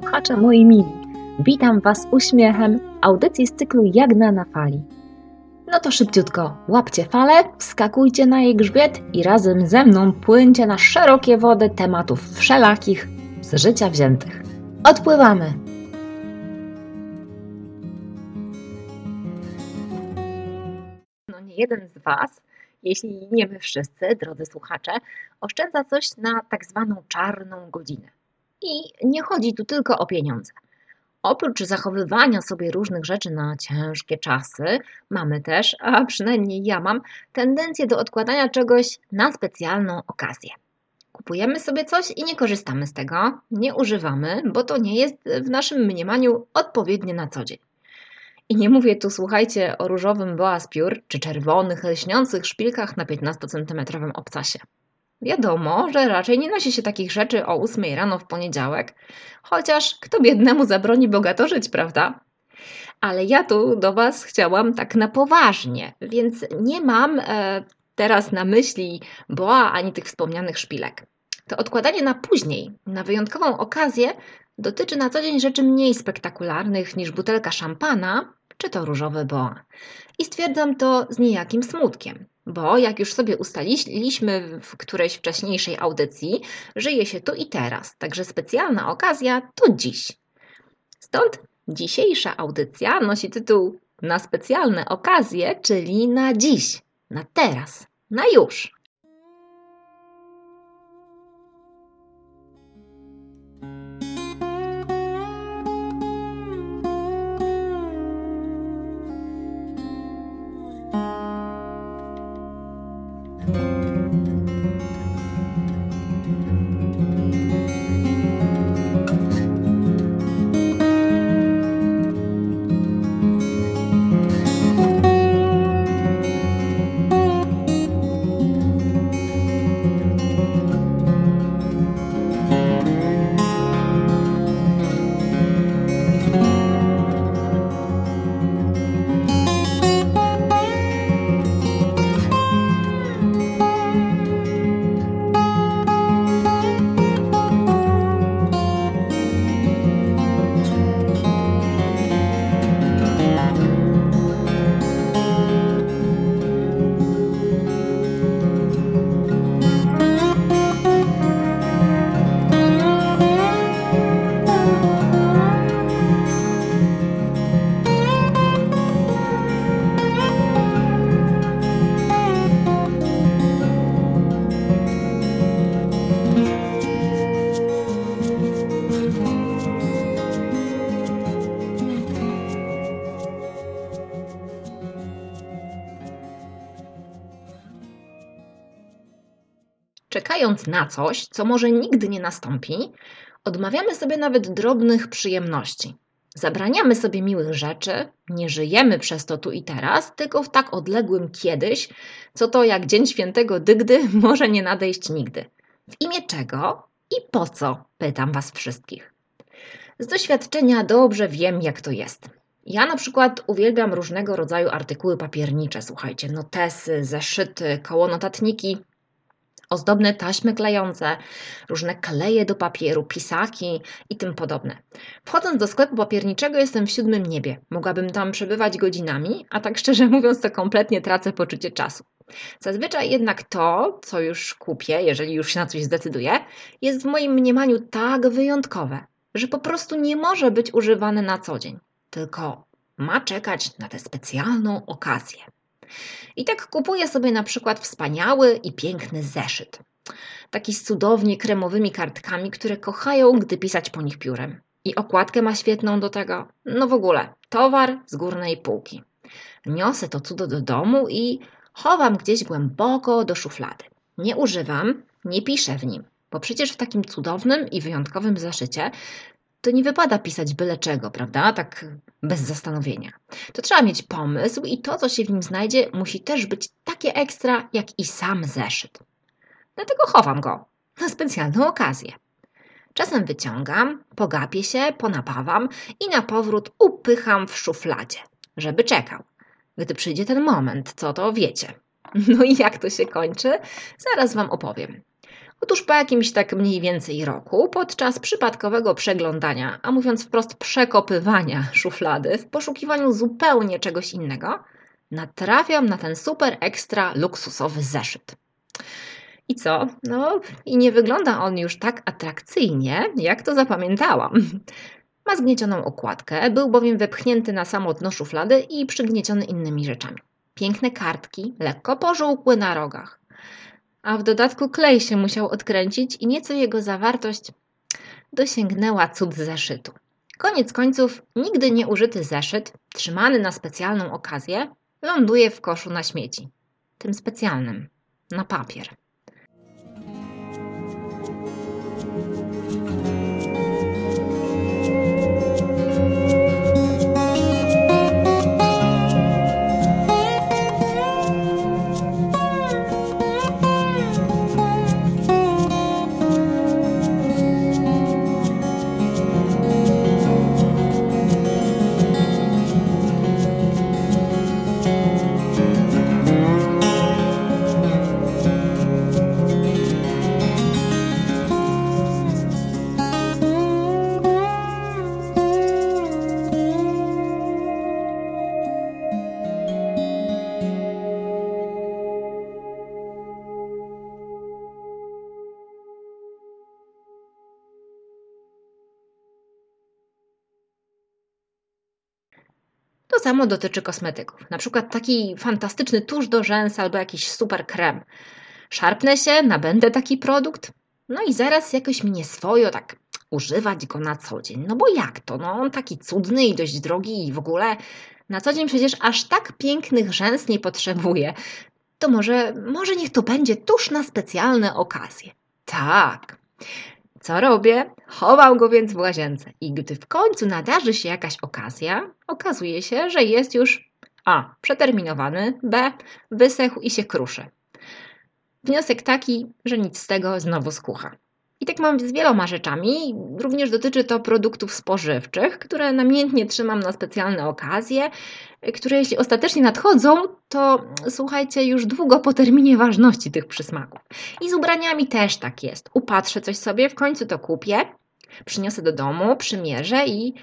słuchacze moi mili. Witam Was uśmiechem audycji z cyklu Jagna na fali. No to szybciutko, łapcie falę, wskakujcie na jej grzbiet i razem ze mną płyńcie na szerokie wody tematów wszelakich z życia wziętych. Odpływamy! No nie jeden z Was, jeśli nie my wszyscy, drodzy słuchacze, oszczędza coś na tak zwaną czarną godzinę. I nie chodzi tu tylko o pieniądze. Oprócz zachowywania sobie różnych rzeczy na ciężkie czasy, mamy też, a przynajmniej ja mam, tendencję do odkładania czegoś na specjalną okazję. Kupujemy sobie coś i nie korzystamy z tego, nie używamy, bo to nie jest w naszym mniemaniu odpowiednie na co dzień. I nie mówię tu, słuchajcie, o różowym boa piór czy czerwonych, lśniących szpilkach na 15 cm obcasie. Wiadomo, że raczej nie nosi się takich rzeczy o 8 rano w poniedziałek, chociaż kto biednemu zabroni bogato żyć, prawda? Ale ja tu do Was chciałam tak na poważnie, więc nie mam e, teraz na myśli boa ani tych wspomnianych szpilek. To odkładanie na później, na wyjątkową okazję, dotyczy na co dzień rzeczy mniej spektakularnych niż butelka szampana czy to różowe boa. I stwierdzam to z niejakim smutkiem. Bo jak już sobie ustaliliśmy w którejś wcześniejszej audycji, żyje się tu i teraz, także specjalna okazja to dziś. Stąd dzisiejsza audycja nosi tytuł Na specjalne okazje, czyli na dziś, na teraz, na już. Czekając na coś, co może nigdy nie nastąpi, odmawiamy sobie nawet drobnych przyjemności. Zabraniamy sobie miłych rzeczy, nie żyjemy przez to tu i teraz, tylko w tak odległym kiedyś, co to jak Dzień Świętego Dygdy może nie nadejść nigdy. W imię czego i po co? Pytam Was wszystkich. Z doświadczenia dobrze wiem, jak to jest. Ja na przykład uwielbiam różnego rodzaju artykuły papiernicze, słuchajcie, notesy, zeszyty, kołonotatniki, ozdobne taśmy klejące, różne kleje do papieru, pisaki i tym podobne. Wchodząc do sklepu papierniczego jestem w siódmym niebie. Mogłabym tam przebywać godzinami, a tak szczerze mówiąc to kompletnie tracę poczucie czasu. Zazwyczaj jednak to, co już kupię, jeżeli już się na coś zdecyduję, jest w moim mniemaniu tak wyjątkowe, że po prostu nie może być używane na co dzień, tylko ma czekać na tę specjalną okazję. I tak kupuję sobie na przykład wspaniały i piękny zeszyt. Taki z cudownie kremowymi kartkami, które kochają, gdy pisać po nich piórem. I okładkę ma świetną do tego. No w ogóle, towar z górnej półki. Niosę to cudo do domu i chowam gdzieś głęboko do szuflady. Nie używam, nie piszę w nim, bo przecież w takim cudownym i wyjątkowym zeszycie to nie wypada pisać byle czego, prawda? Tak bez zastanowienia. To trzeba mieć pomysł i to, co się w nim znajdzie, musi też być takie ekstra, jak i sam zeszyt. Dlatego chowam go na specjalną okazję. Czasem wyciągam, pogapię się, ponapawam i na powrót upycham w szufladzie, żeby czekał. Gdy przyjdzie ten moment, co to wiecie. No i jak to się kończy, zaraz Wam opowiem. Otóż po jakimś tak mniej więcej roku, podczas przypadkowego przeglądania, a mówiąc wprost przekopywania szuflady w poszukiwaniu zupełnie czegoś innego, natrafiam na ten super ekstra luksusowy zeszyt. I co? No, i nie wygląda on już tak atrakcyjnie, jak to zapamiętałam. Ma zgniecioną okładkę, był bowiem wepchnięty na samo dno szuflady i przygnieciony innymi rzeczami. Piękne kartki, lekko pożółkły na rogach. A w dodatku klej się musiał odkręcić i nieco jego zawartość dosięgnęła cud zeszytu. Koniec końców, nigdy nie użyty zeszyt, trzymany na specjalną okazję, ląduje w koszu na śmieci. Tym specjalnym, na papier. To samo dotyczy kosmetyków. Na przykład taki fantastyczny tusz do rzęs albo jakiś super krem. Szarpnę się, nabędę taki produkt, no i zaraz jakoś mnie swojo tak używać go na co dzień. No bo jak to? No on taki cudny i dość drogi i w ogóle na co dzień przecież aż tak pięknych rzęs nie potrzebuję. To może, może niech to będzie tuż na specjalne okazje. Tak. Co robię? Chował go więc w łazience i gdy w końcu nadarzy się jakaś okazja, okazuje się, że jest już a. przeterminowany, b. wysechł i się kruszy. Wniosek taki, że nic z tego znowu skucha. I tak mam z wieloma rzeczami. Również dotyczy to produktów spożywczych, które namiętnie trzymam na specjalne okazje, które jeśli ostatecznie nadchodzą, to słuchajcie, już długo po terminie ważności tych przysmaków. I z ubraniami też tak jest. Upatrzę coś sobie, w końcu to kupię, przyniosę do domu, przymierzę i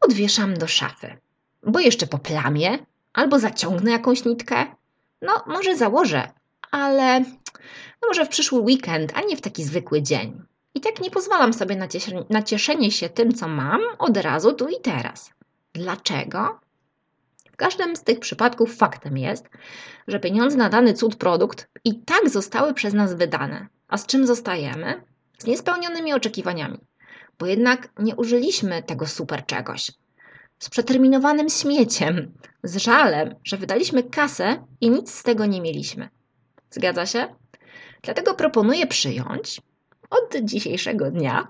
odwieszam do szafy. Bo jeszcze po plamie, albo zaciągnę jakąś nitkę. No, może założę, ale no może w przyszły weekend, a nie w taki zwykły dzień. I tak nie pozwalam sobie na, na cieszenie się tym, co mam od razu tu i teraz. Dlaczego? W każdym z tych przypadków faktem jest, że pieniądze na dany cud produkt i tak zostały przez nas wydane. A z czym zostajemy? Z niespełnionymi oczekiwaniami, bo jednak nie użyliśmy tego super czegoś. Z przeterminowanym śmieciem, z żalem, że wydaliśmy kasę i nic z tego nie mieliśmy. Zgadza się? Dlatego proponuję przyjąć od dzisiejszego dnia,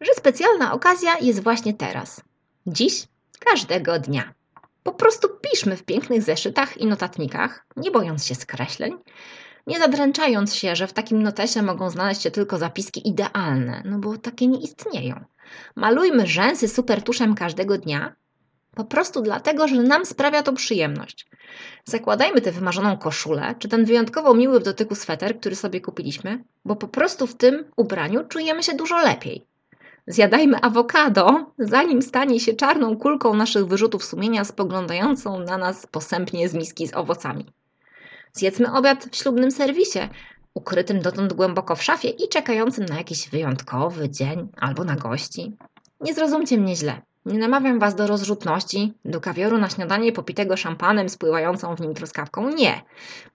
że specjalna okazja jest właśnie teraz. Dziś, każdego dnia. Po prostu piszmy w pięknych zeszytach i notatnikach, nie bojąc się skreśleń, nie zadręczając się, że w takim notesie mogą znaleźć się tylko zapiski idealne, no bo takie nie istnieją. Malujmy rzęsy super tuszem każdego dnia, po prostu dlatego, że nam sprawia to przyjemność. Zakładajmy tę wymarzoną koszulę, czy ten wyjątkowo miły w dotyku sweter, który sobie kupiliśmy, bo po prostu w tym ubraniu czujemy się dużo lepiej. Zjadajmy awokado, zanim stanie się czarną kulką naszych wyrzutów sumienia spoglądającą na nas posępnie z miski z owocami. Zjedzmy obiad w ślubnym serwisie, ukrytym dotąd głęboko w szafie i czekającym na jakiś wyjątkowy dzień albo na gości. Nie zrozumcie mnie źle. Nie namawiam Was do rozrzutności, do kawioru na śniadanie popitego szampanem spływającą w nim truskawką. Nie.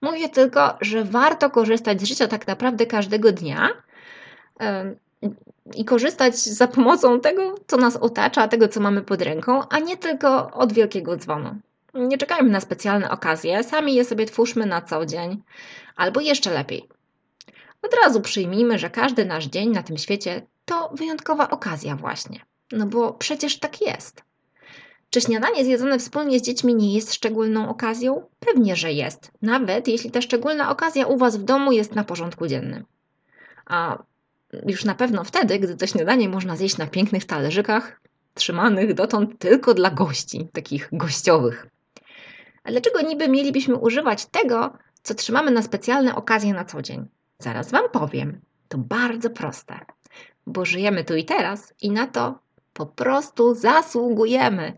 Mówię tylko, że warto korzystać z życia tak naprawdę każdego dnia i korzystać za pomocą tego, co nas otacza, tego, co mamy pod ręką, a nie tylko od wielkiego dzwonu. Nie czekajmy na specjalne okazje, sami je sobie twórzmy na co dzień, albo jeszcze lepiej. Od razu przyjmijmy, że każdy nasz dzień na tym świecie to wyjątkowa okazja właśnie. No bo przecież tak jest. Czy śniadanie zjedzone wspólnie z dziećmi nie jest szczególną okazją? Pewnie, że jest, nawet jeśli ta szczególna okazja u Was w domu jest na porządku dziennym. A już na pewno wtedy, gdy to śniadanie można zjeść na pięknych talerzykach, trzymanych dotąd tylko dla gości, takich gościowych. A dlaczego niby mielibyśmy używać tego, co trzymamy na specjalne okazje na co dzień? Zaraz Wam powiem. To bardzo proste, bo żyjemy tu i teraz i na to po prostu zasługujemy.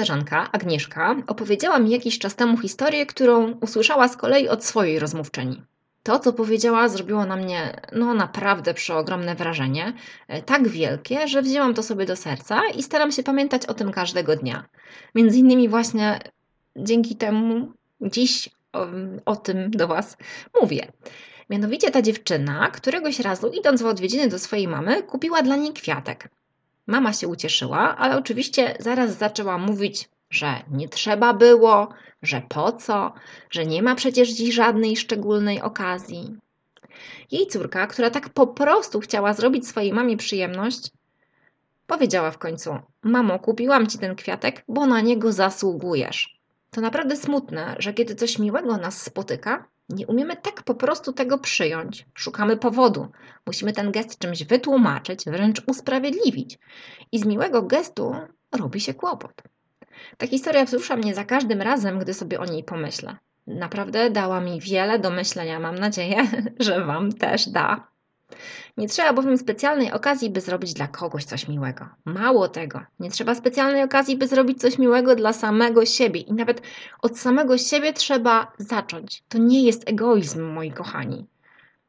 Koleżanka Agnieszka opowiedziała mi jakiś czas temu historię, którą usłyszała z kolei od swojej rozmówczyni. To, co powiedziała, zrobiło na mnie no naprawdę przeogromne wrażenie, e, tak wielkie, że wzięłam to sobie do serca i staram się pamiętać o tym każdego dnia. Między innymi właśnie dzięki temu dziś o, o tym do Was mówię. Mianowicie ta dziewczyna któregoś razu, idąc w odwiedziny do swojej mamy, kupiła dla niej kwiatek. Mama się ucieszyła, ale oczywiście zaraz zaczęła mówić, że nie trzeba było, że po co, że nie ma przecież dziś żadnej szczególnej okazji. Jej córka, która tak po prostu chciała zrobić swojej mamie przyjemność, powiedziała w końcu: Mamo, kupiłam ci ten kwiatek, bo na niego zasługujesz. To naprawdę smutne, że kiedy coś miłego nas spotyka, nie umiemy tak po prostu tego przyjąć. Szukamy powodu. Musimy ten gest czymś wytłumaczyć, wręcz usprawiedliwić. I z miłego gestu robi się kłopot. Ta historia wzrusza mnie za każdym razem, gdy sobie o niej pomyślę. Naprawdę dała mi wiele do myślenia. Mam nadzieję, że Wam też da. Nie trzeba bowiem specjalnej okazji, by zrobić dla kogoś coś miłego. Mało tego, nie trzeba specjalnej okazji, by zrobić coś miłego dla samego siebie. I nawet od samego siebie trzeba zacząć. To nie jest egoizm, moi kochani.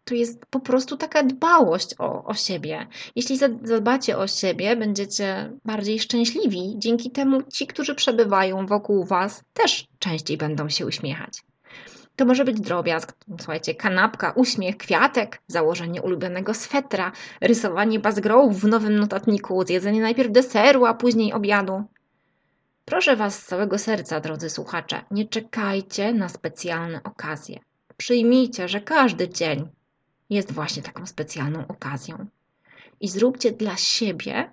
To jest po prostu taka dbałość o, o siebie. Jeśli zadbacie o siebie, będziecie bardziej szczęśliwi. Dzięki temu ci, którzy przebywają wokół Was, też częściej będą się uśmiechać. To może być drobiazg, słuchajcie, kanapka, uśmiech, kwiatek, założenie ulubionego swetra, rysowanie bazgrołów w nowym notatniku, zjedzenie najpierw deseru, a później obiadu. Proszę Was z całego serca, drodzy słuchacze, nie czekajcie na specjalne okazje. Przyjmijcie, że każdy dzień jest właśnie taką specjalną okazją. I zróbcie dla siebie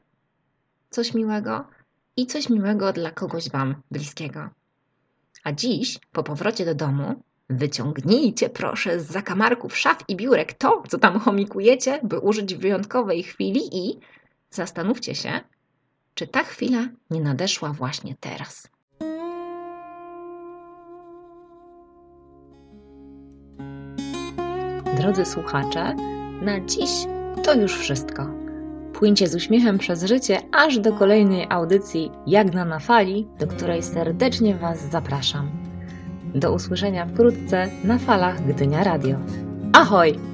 coś miłego i coś miłego dla kogoś Wam bliskiego. A dziś, po powrocie do domu, Wyciągnijcie proszę z zakamarków szaf i biurek to, co tam chomikujecie, by użyć w wyjątkowej chwili i zastanówcie się, czy ta chwila nie nadeszła właśnie teraz. Drodzy słuchacze, na dziś to już wszystko. Płyńcie z uśmiechem przez życie aż do kolejnej audycji Jagna na fali, do której serdecznie Was zapraszam. Do usłyszenia wkrótce na falach Gdynia Radio. Ahoj!